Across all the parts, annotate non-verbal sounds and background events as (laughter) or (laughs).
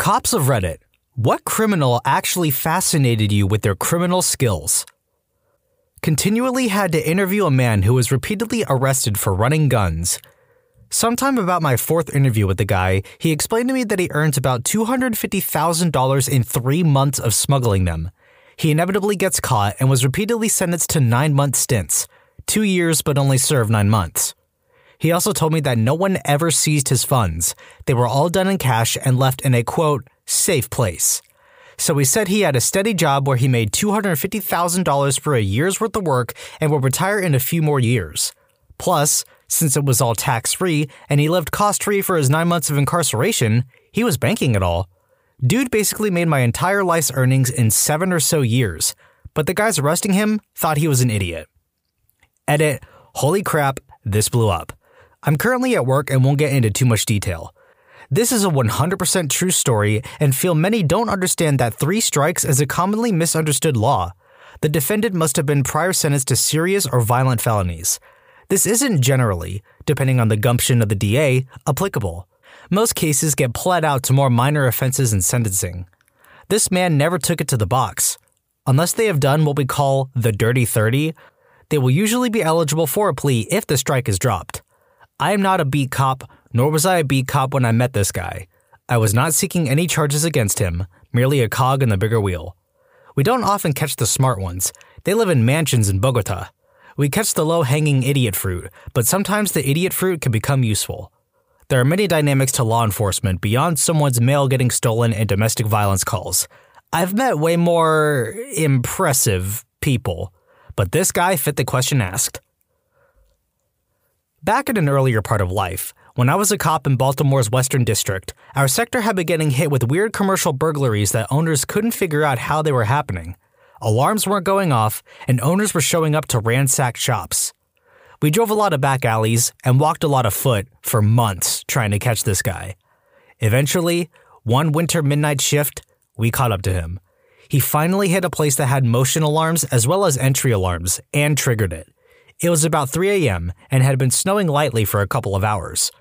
Cops of Reddit. What criminal actually fascinated you with their criminal skills? Continually had to interview a man who was repeatedly arrested for running guns. Sometime about my fourth interview with the guy, he explained to me that he earns about $250,000 in three months of smuggling them. He inevitably gets caught and was repeatedly sentenced to nine month stints, two years but only served nine months. He also told me that no one ever seized his funds. They were all done in cash and left in a quote, safe place. So he said he had a steady job where he made $250,000 for a year's worth of work and would retire in a few more years. Plus, since it was all tax free and he lived cost free for his nine months of incarceration, he was banking it all. Dude basically made my entire life's earnings in seven or so years, but the guys arresting him thought he was an idiot. Edit, holy crap, this blew up. I'm currently at work and won't get into too much detail. This is a 100% true story and feel many don't understand that three strikes is a commonly misunderstood law. The defendant must have been prior sentenced to serious or violent felonies. This isn't generally, depending on the gumption of the DA, applicable. Most cases get pled out to more minor offenses in sentencing. This man never took it to the box. Unless they have done what we call the dirty 30, they will usually be eligible for a plea if the strike is dropped. I am not a beat cop, nor was I a beat cop when I met this guy. I was not seeking any charges against him, merely a cog in the bigger wheel. We don't often catch the smart ones. They live in mansions in Bogota. We catch the low hanging idiot fruit, but sometimes the idiot fruit can become useful. There are many dynamics to law enforcement beyond someone's mail getting stolen and domestic violence calls. I've met way more impressive people, but this guy fit the question asked. Back in an earlier part of life, when I was a cop in Baltimore's Western District, our sector had been getting hit with weird commercial burglaries that owners couldn't figure out how they were happening. Alarms weren't going off, and owners were showing up to ransack shops. We drove a lot of back alleys and walked a lot of foot for months trying to catch this guy. Eventually, one winter midnight shift, we caught up to him. He finally hit a place that had motion alarms as well as entry alarms and triggered it. It was about 3 a.m. and had been snowing lightly for a couple of hours.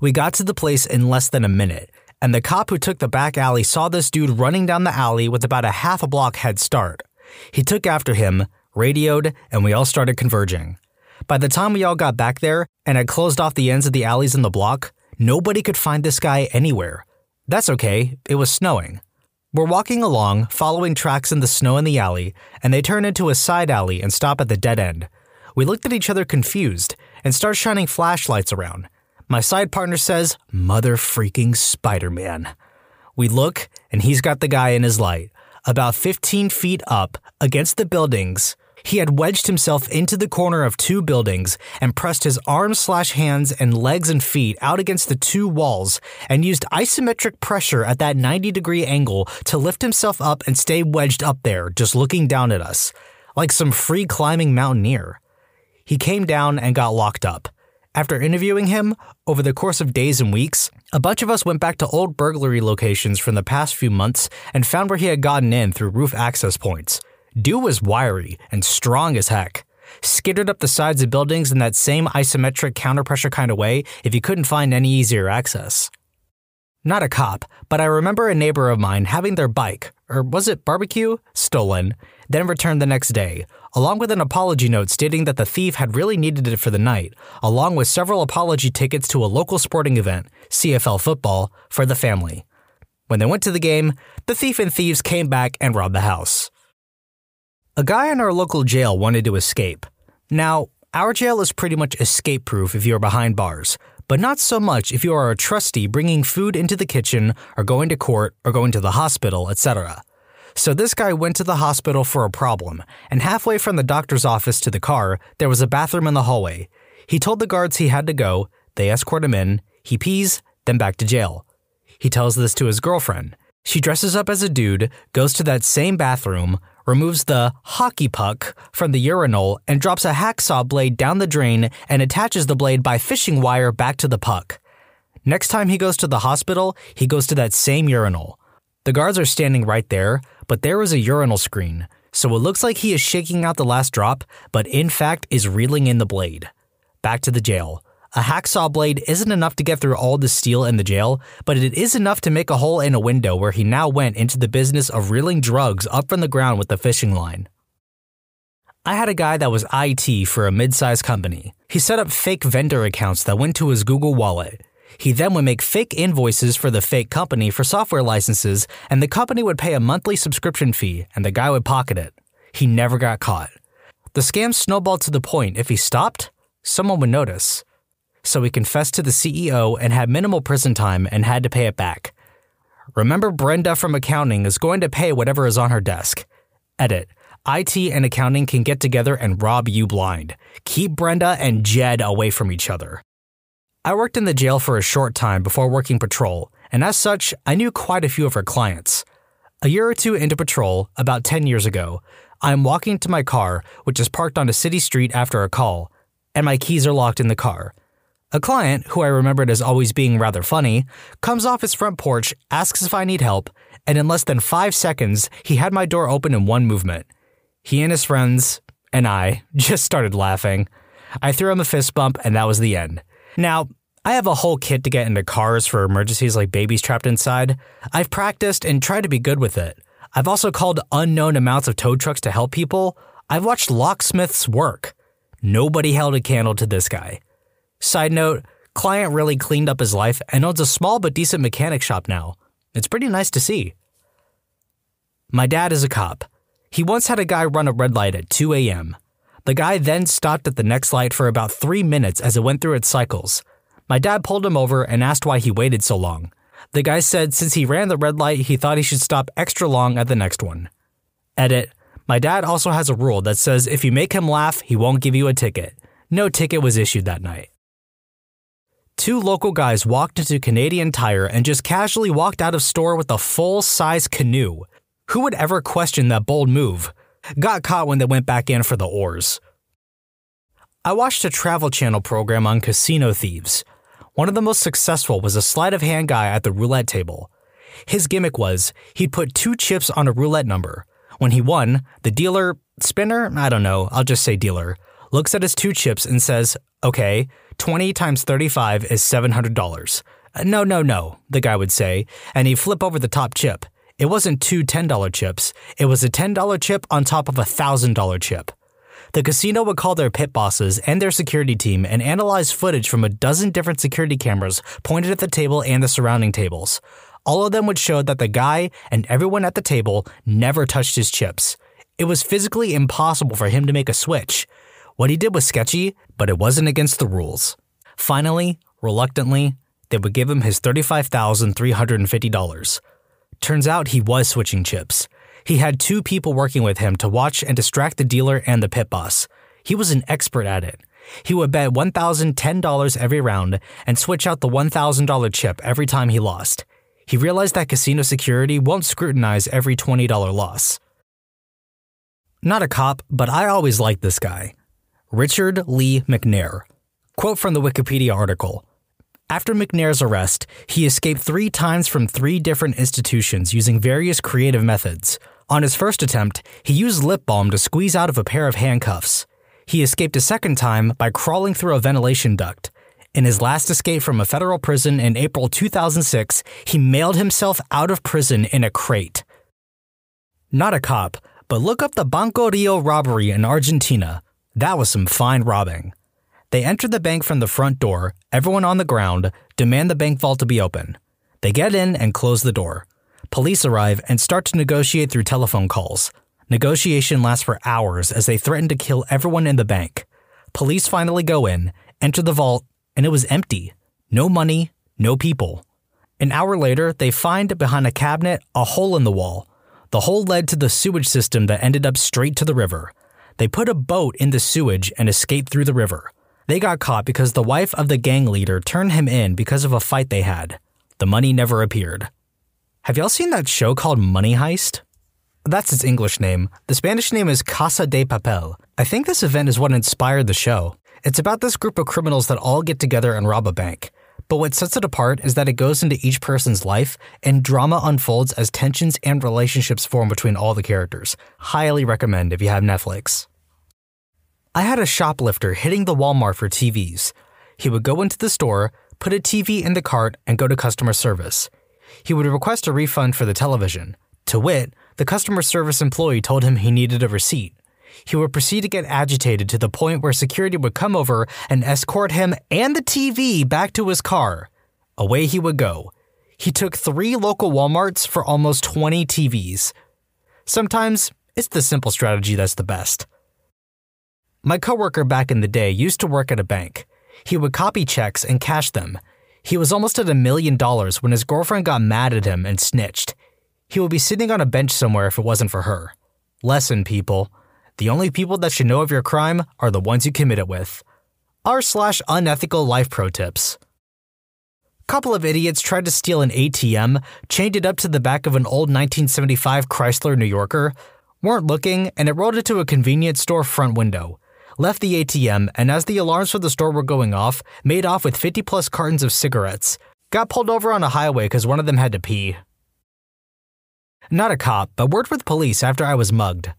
We got to the place in less than a minute, and the cop who took the back alley saw this dude running down the alley with about a half a block head start. He took after him, radioed, and we all started converging. By the time we all got back there and had closed off the ends of the alleys in the block, nobody could find this guy anywhere. That's okay, it was snowing. We're walking along, following tracks in the snow in the alley, and they turn into a side alley and stop at the dead end. We looked at each other confused and start shining flashlights around. My side partner says, Mother freaking Spider Man. We look, and he's got the guy in his light, about 15 feet up against the buildings. He had wedged himself into the corner of two buildings and pressed his arms slash hands and legs and feet out against the two walls and used isometric pressure at that 90 degree angle to lift himself up and stay wedged up there, just looking down at us, like some free climbing mountaineer. He came down and got locked up. After interviewing him, over the course of days and weeks, a bunch of us went back to old burglary locations from the past few months and found where he had gotten in through roof access points. Dude was wiry and strong as heck. Skittered up the sides of buildings in that same isometric counterpressure kind of way if you couldn't find any easier access. Not a cop, but I remember a neighbor of mine having their bike, or was it barbecue, stolen, then returned the next day, along with an apology note stating that the thief had really needed it for the night, along with several apology tickets to a local sporting event, CFL football, for the family. When they went to the game, the thief and thieves came back and robbed the house. A guy in our local jail wanted to escape. Now, our jail is pretty much escape proof if you're behind bars, but not so much if you are a trustee bringing food into the kitchen or going to court or going to the hospital, etc. So this guy went to the hospital for a problem, and halfway from the doctor's office to the car, there was a bathroom in the hallway. He told the guards he had to go, they escort him in, he pees, then back to jail. He tells this to his girlfriend. She dresses up as a dude, goes to that same bathroom, removes the hockey puck from the urinal, and drops a hacksaw blade down the drain and attaches the blade by fishing wire back to the puck. Next time he goes to the hospital, he goes to that same urinal. The guards are standing right there, but there is a urinal screen, so it looks like he is shaking out the last drop, but in fact is reeling in the blade. Back to the jail. A hacksaw blade isn't enough to get through all the steel in the jail, but it is enough to make a hole in a window where he now went into the business of reeling drugs up from the ground with a fishing line. I had a guy that was IT for a mid sized company. He set up fake vendor accounts that went to his Google Wallet. He then would make fake invoices for the fake company for software licenses, and the company would pay a monthly subscription fee, and the guy would pocket it. He never got caught. The scam snowballed to the point if he stopped, someone would notice so he confessed to the CEO and had minimal prison time and had to pay it back. Remember, Brenda from accounting is going to pay whatever is on her desk. Edit. IT and accounting can get together and rob you blind. Keep Brenda and Jed away from each other. I worked in the jail for a short time before working patrol, and as such, I knew quite a few of her clients. A year or two into patrol, about 10 years ago, I am walking to my car, which is parked on a city street after a call, and my keys are locked in the car. A client, who I remembered as always being rather funny, comes off his front porch, asks if I need help, and in less than five seconds, he had my door open in one movement. He and his friends, and I, (laughs) just started laughing. I threw him a fist bump, and that was the end. Now, I have a whole kit to get into cars for emergencies like babies trapped inside. I've practiced and tried to be good with it. I've also called unknown amounts of tow trucks to help people. I've watched locksmiths work. Nobody held a candle to this guy. Side note, client really cleaned up his life and owns a small but decent mechanic shop now. It's pretty nice to see. My dad is a cop. He once had a guy run a red light at 2 a.m. The guy then stopped at the next light for about three minutes as it went through its cycles. My dad pulled him over and asked why he waited so long. The guy said since he ran the red light, he thought he should stop extra long at the next one. Edit. My dad also has a rule that says if you make him laugh, he won't give you a ticket. No ticket was issued that night. Two local guys walked into Canadian Tire and just casually walked out of store with a full size canoe. Who would ever question that bold move? Got caught when they went back in for the oars. I watched a Travel Channel program on casino thieves. One of the most successful was a sleight of hand guy at the roulette table. His gimmick was he'd put two chips on a roulette number. When he won, the dealer, spinner, I don't know, I'll just say dealer, looks at his two chips and says, okay, 20 times 35 is $700. Uh, no, no, no, the guy would say, and he'd flip over the top chip. It wasn't two $10 chips, it was a $10 chip on top of a $1,000 chip. The casino would call their pit bosses and their security team and analyze footage from a dozen different security cameras pointed at the table and the surrounding tables. All of them would show that the guy and everyone at the table never touched his chips. It was physically impossible for him to make a switch. What he did was sketchy, but it wasn't against the rules. Finally, reluctantly, they would give him his $35,350. Turns out he was switching chips. He had two people working with him to watch and distract the dealer and the pit boss. He was an expert at it. He would bet $1,010 every round and switch out the $1,000 chip every time he lost. He realized that casino security won't scrutinize every $20 loss. Not a cop, but I always liked this guy. Richard Lee McNair. Quote from the Wikipedia article After McNair's arrest, he escaped three times from three different institutions using various creative methods. On his first attempt, he used lip balm to squeeze out of a pair of handcuffs. He escaped a second time by crawling through a ventilation duct. In his last escape from a federal prison in April 2006, he mailed himself out of prison in a crate. Not a cop, but look up the Banco Rio robbery in Argentina. That was some fine robbing. They enter the bank from the front door, everyone on the ground, demand the bank vault to be open. They get in and close the door. Police arrive and start to negotiate through telephone calls. Negotiation lasts for hours as they threaten to kill everyone in the bank. Police finally go in, enter the vault, and it was empty. No money, no people. An hour later, they find behind a cabinet a hole in the wall. The hole led to the sewage system that ended up straight to the river. They put a boat in the sewage and escaped through the river. They got caught because the wife of the gang leader turned him in because of a fight they had. The money never appeared. Have y'all seen that show called Money Heist? That's its English name. The Spanish name is Casa de Papel. I think this event is what inspired the show. It's about this group of criminals that all get together and rob a bank. But what sets it apart is that it goes into each person's life and drama unfolds as tensions and relationships form between all the characters. Highly recommend if you have Netflix. I had a shoplifter hitting the Walmart for TVs. He would go into the store, put a TV in the cart, and go to customer service. He would request a refund for the television. To wit, the customer service employee told him he needed a receipt. He would proceed to get agitated to the point where security would come over and escort him and the TV back to his car. Away he would go. He took three local Walmarts for almost 20 TVs. Sometimes it's the simple strategy that's the best. My coworker back in the day used to work at a bank. He would copy checks and cash them. He was almost at a million dollars when his girlfriend got mad at him and snitched. He would be sitting on a bench somewhere if it wasn't for her. Lesson, people. The only people that should know of your crime are the ones you commit it with. R slash unethical life pro tips. Couple of idiots tried to steal an ATM, chained it up to the back of an old 1975 Chrysler New Yorker, weren't looking, and it rolled into a convenience store front window. Left the ATM, and as the alarms for the store were going off, made off with 50 plus cartons of cigarettes. Got pulled over on a highway because one of them had to pee. Not a cop, but worked with police after I was mugged.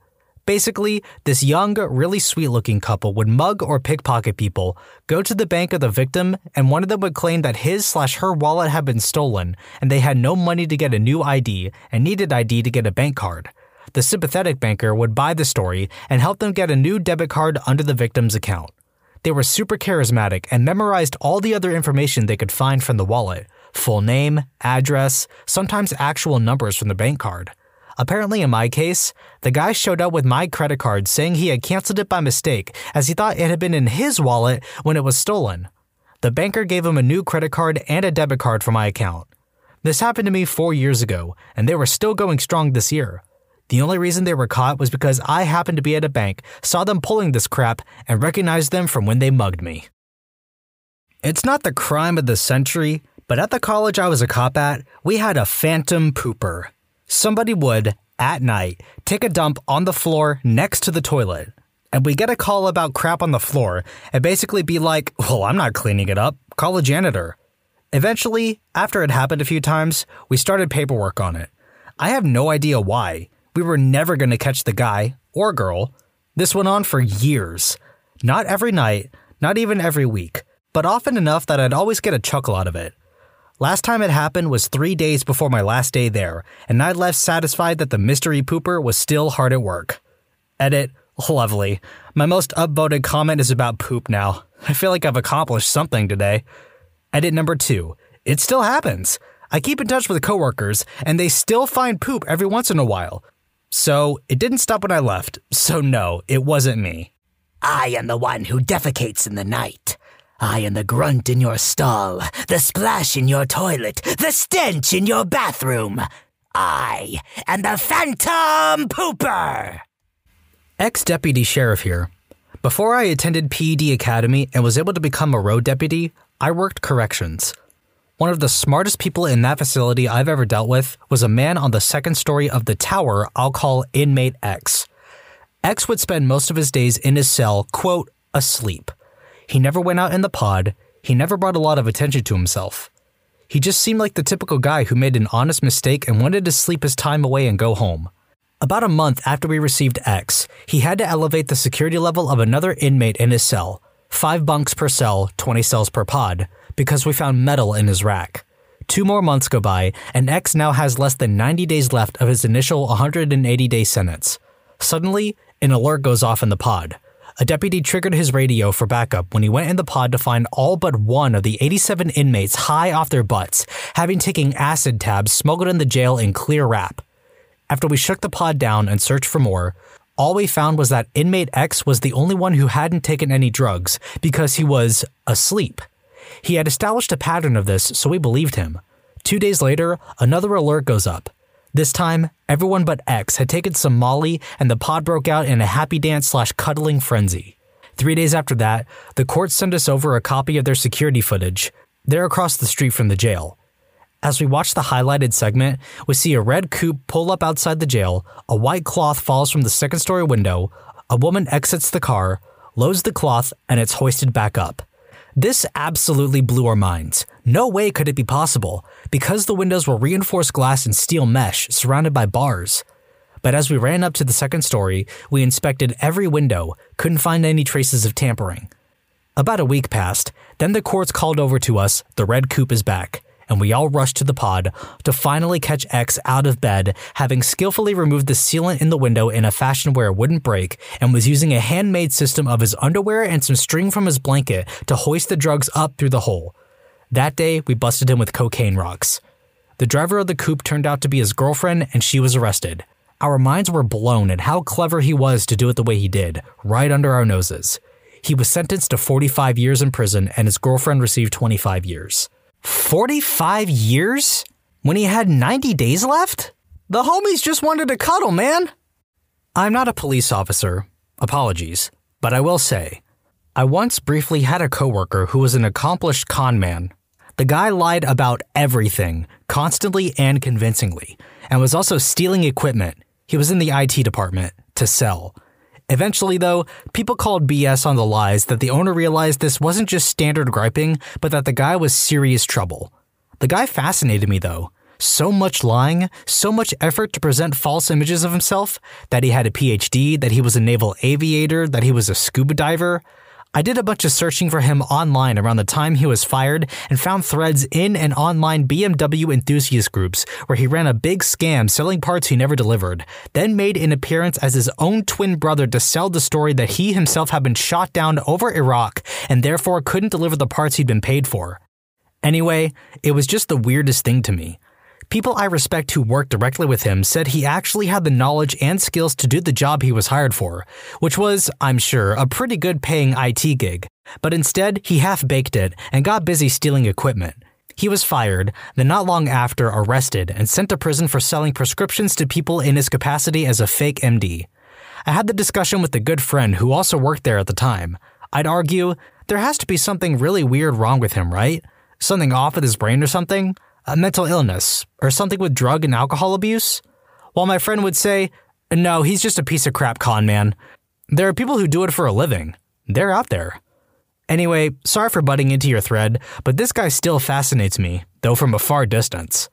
Basically, this young, really sweet looking couple would mug or pickpocket people, go to the bank of the victim, and one of them would claim that his slash her wallet had been stolen and they had no money to get a new ID and needed ID to get a bank card. The sympathetic banker would buy the story and help them get a new debit card under the victim's account. They were super charismatic and memorized all the other information they could find from the wallet full name, address, sometimes actual numbers from the bank card. Apparently, in my case, the guy showed up with my credit card saying he had canceled it by mistake as he thought it had been in his wallet when it was stolen. The banker gave him a new credit card and a debit card for my account. This happened to me four years ago, and they were still going strong this year. The only reason they were caught was because I happened to be at a bank, saw them pulling this crap, and recognized them from when they mugged me. It's not the crime of the century, but at the college I was a cop at, we had a phantom pooper. Somebody would, at night, take a dump on the floor next to the toilet. And we get a call about crap on the floor and basically be like, well, I'm not cleaning it up. Call a janitor. Eventually, after it happened a few times, we started paperwork on it. I have no idea why. We were never going to catch the guy or girl. This went on for years. Not every night, not even every week, but often enough that I'd always get a chuckle out of it. Last time it happened was three days before my last day there, and I left satisfied that the mystery pooper was still hard at work. Edit, lovely. My most upvoted comment is about poop now. I feel like I've accomplished something today. Edit number two. It still happens. I keep in touch with coworkers, and they still find poop every once in a while. So, it didn't stop when I left, so no, it wasn't me. I am the one who defecates in the night. I am the grunt in your stall, the splash in your toilet, the stench in your bathroom. I am the Phantom Pooper! Ex deputy sheriff here. Before I attended PED Academy and was able to become a road deputy, I worked corrections. One of the smartest people in that facility I've ever dealt with was a man on the second story of the tower I'll call Inmate X. X would spend most of his days in his cell, quote, asleep. He never went out in the pod, he never brought a lot of attention to himself. He just seemed like the typical guy who made an honest mistake and wanted to sleep his time away and go home. About a month after we received X, he had to elevate the security level of another inmate in his cell, 5 bunks per cell, 20 cells per pod, because we found metal in his rack. Two more months go by, and X now has less than 90 days left of his initial 180 day sentence. Suddenly, an alert goes off in the pod. A deputy triggered his radio for backup when he went in the pod to find all but one of the 87 inmates high off their butts, having taken acid tabs smuggled in the jail in clear wrap. After we shook the pod down and searched for more, all we found was that inmate X was the only one who hadn't taken any drugs because he was asleep. He had established a pattern of this, so we believed him. Two days later, another alert goes up. This time, everyone but X had taken some Molly, and the pod broke out in a happy dance slash cuddling frenzy. Three days after that, the court sent us over a copy of their security footage. They're across the street from the jail. As we watch the highlighted segment, we see a red coupe pull up outside the jail, a white cloth falls from the second story window, a woman exits the car, loads the cloth, and it's hoisted back up. This absolutely blew our minds. No way could it be possible, because the windows were reinforced glass and steel mesh surrounded by bars. But as we ran up to the second story, we inspected every window, couldn't find any traces of tampering. About a week passed, then the courts called over to us, the red coupe is back, and we all rushed to the pod to finally catch X out of bed, having skillfully removed the sealant in the window in a fashion where it wouldn't break, and was using a handmade system of his underwear and some string from his blanket to hoist the drugs up through the hole. That day, we busted him with cocaine rocks. The driver of the coupe turned out to be his girlfriend, and she was arrested. Our minds were blown at how clever he was to do it the way he did, right under our noses. He was sentenced to 45 years in prison, and his girlfriend received 25 years. 45 years? When he had 90 days left? The homies just wanted to cuddle, man. I'm not a police officer. Apologies. But I will say, I once briefly had a coworker who was an accomplished con man the guy lied about everything, constantly and convincingly, and was also stealing equipment. He was in the IT department to sell. Eventually, though, people called BS on the lies that the owner realized this wasn't just standard griping, but that the guy was serious trouble. The guy fascinated me, though. So much lying, so much effort to present false images of himself that he had a PhD, that he was a naval aviator, that he was a scuba diver. I did a bunch of searching for him online around the time he was fired and found threads in and online BMW enthusiast groups where he ran a big scam selling parts he never delivered, then made an appearance as his own twin brother to sell the story that he himself had been shot down over Iraq and therefore couldn't deliver the parts he'd been paid for. Anyway, it was just the weirdest thing to me. People I respect who worked directly with him said he actually had the knowledge and skills to do the job he was hired for, which was, I'm sure, a pretty good paying IT gig. But instead, he half baked it and got busy stealing equipment. He was fired, then not long after arrested and sent to prison for selling prescriptions to people in his capacity as a fake MD. I had the discussion with a good friend who also worked there at the time. I'd argue, there has to be something really weird wrong with him, right? Something off with his brain or something? A mental illness, or something with drug and alcohol abuse? While my friend would say, no, he's just a piece of crap con man. There are people who do it for a living. They're out there. Anyway, sorry for butting into your thread, but this guy still fascinates me, though from a far distance.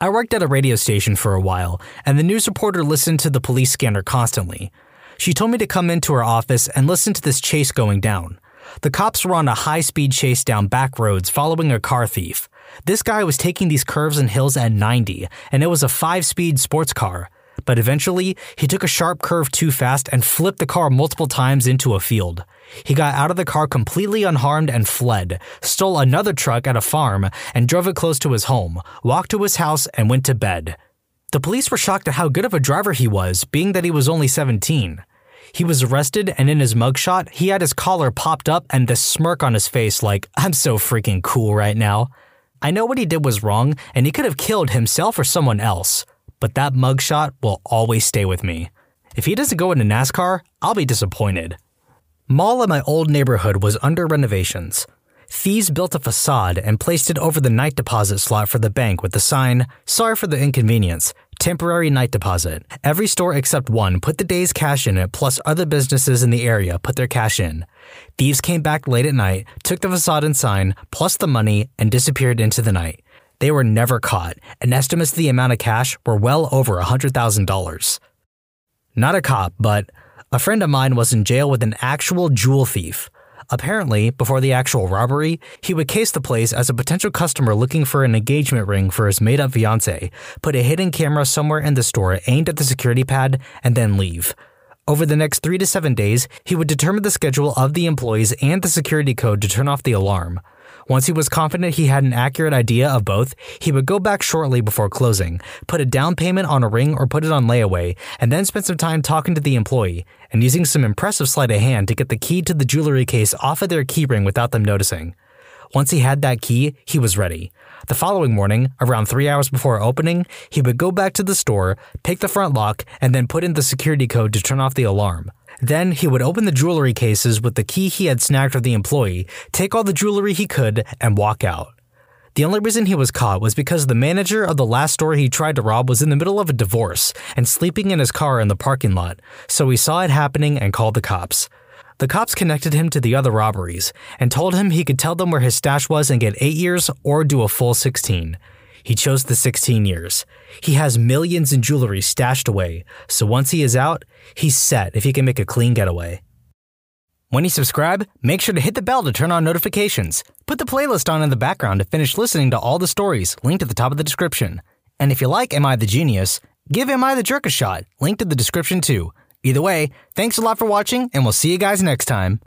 I worked at a radio station for a while, and the news reporter listened to the police scanner constantly. She told me to come into her office and listen to this chase going down. The cops were on a high speed chase down back roads following a car thief. This guy was taking these curves and hills at 90, and it was a five speed sports car. But eventually, he took a sharp curve too fast and flipped the car multiple times into a field. He got out of the car completely unharmed and fled, stole another truck at a farm, and drove it close to his home, walked to his house, and went to bed. The police were shocked at how good of a driver he was, being that he was only 17. He was arrested, and in his mugshot, he had his collar popped up and this smirk on his face like, I'm so freaking cool right now. I know what he did was wrong, and he could have killed himself or someone else, but that mugshot will always stay with me. If he doesn't go into NASCAR, I'll be disappointed. Mall in my old neighborhood was under renovations. Thieves built a facade and placed it over the night deposit slot for the bank with the sign, Sorry for the inconvenience, temporary night deposit. Every store except one put the day's cash in it, plus other businesses in the area put their cash in. Thieves came back late at night, took the facade and sign, plus the money, and disappeared into the night. They were never caught, and estimates of the amount of cash were well over $100,000. Not a cop, but a friend of mine was in jail with an actual jewel thief. Apparently, before the actual robbery, he would case the place as a potential customer looking for an engagement ring for his made up fiance, put a hidden camera somewhere in the store aimed at the security pad, and then leave. Over the next three to seven days, he would determine the schedule of the employees and the security code to turn off the alarm. Once he was confident he had an accurate idea of both, he would go back shortly before closing, put a down payment on a ring or put it on layaway, and then spend some time talking to the employee and using some impressive sleight of hand to get the key to the jewelry case off of their keyring without them noticing. Once he had that key, he was ready. The following morning, around three hours before opening, he would go back to the store, pick the front lock, and then put in the security code to turn off the alarm. Then he would open the jewelry cases with the key he had snagged from the employee, take all the jewelry he could, and walk out. The only reason he was caught was because the manager of the last store he tried to rob was in the middle of a divorce and sleeping in his car in the parking lot, so he saw it happening and called the cops. The cops connected him to the other robberies and told him he could tell them where his stash was and get 8 years or do a full 16. He chose the 16 years. He has millions in jewelry stashed away, so once he is out, he's set if he can make a clean getaway. When you subscribe, make sure to hit the bell to turn on notifications. Put the playlist on in the background to finish listening to all the stories linked at the top of the description. And if you like Am I the Genius, give Am I the Jerk a shot, linked in the description too. Either way, thanks a lot for watching, and we'll see you guys next time.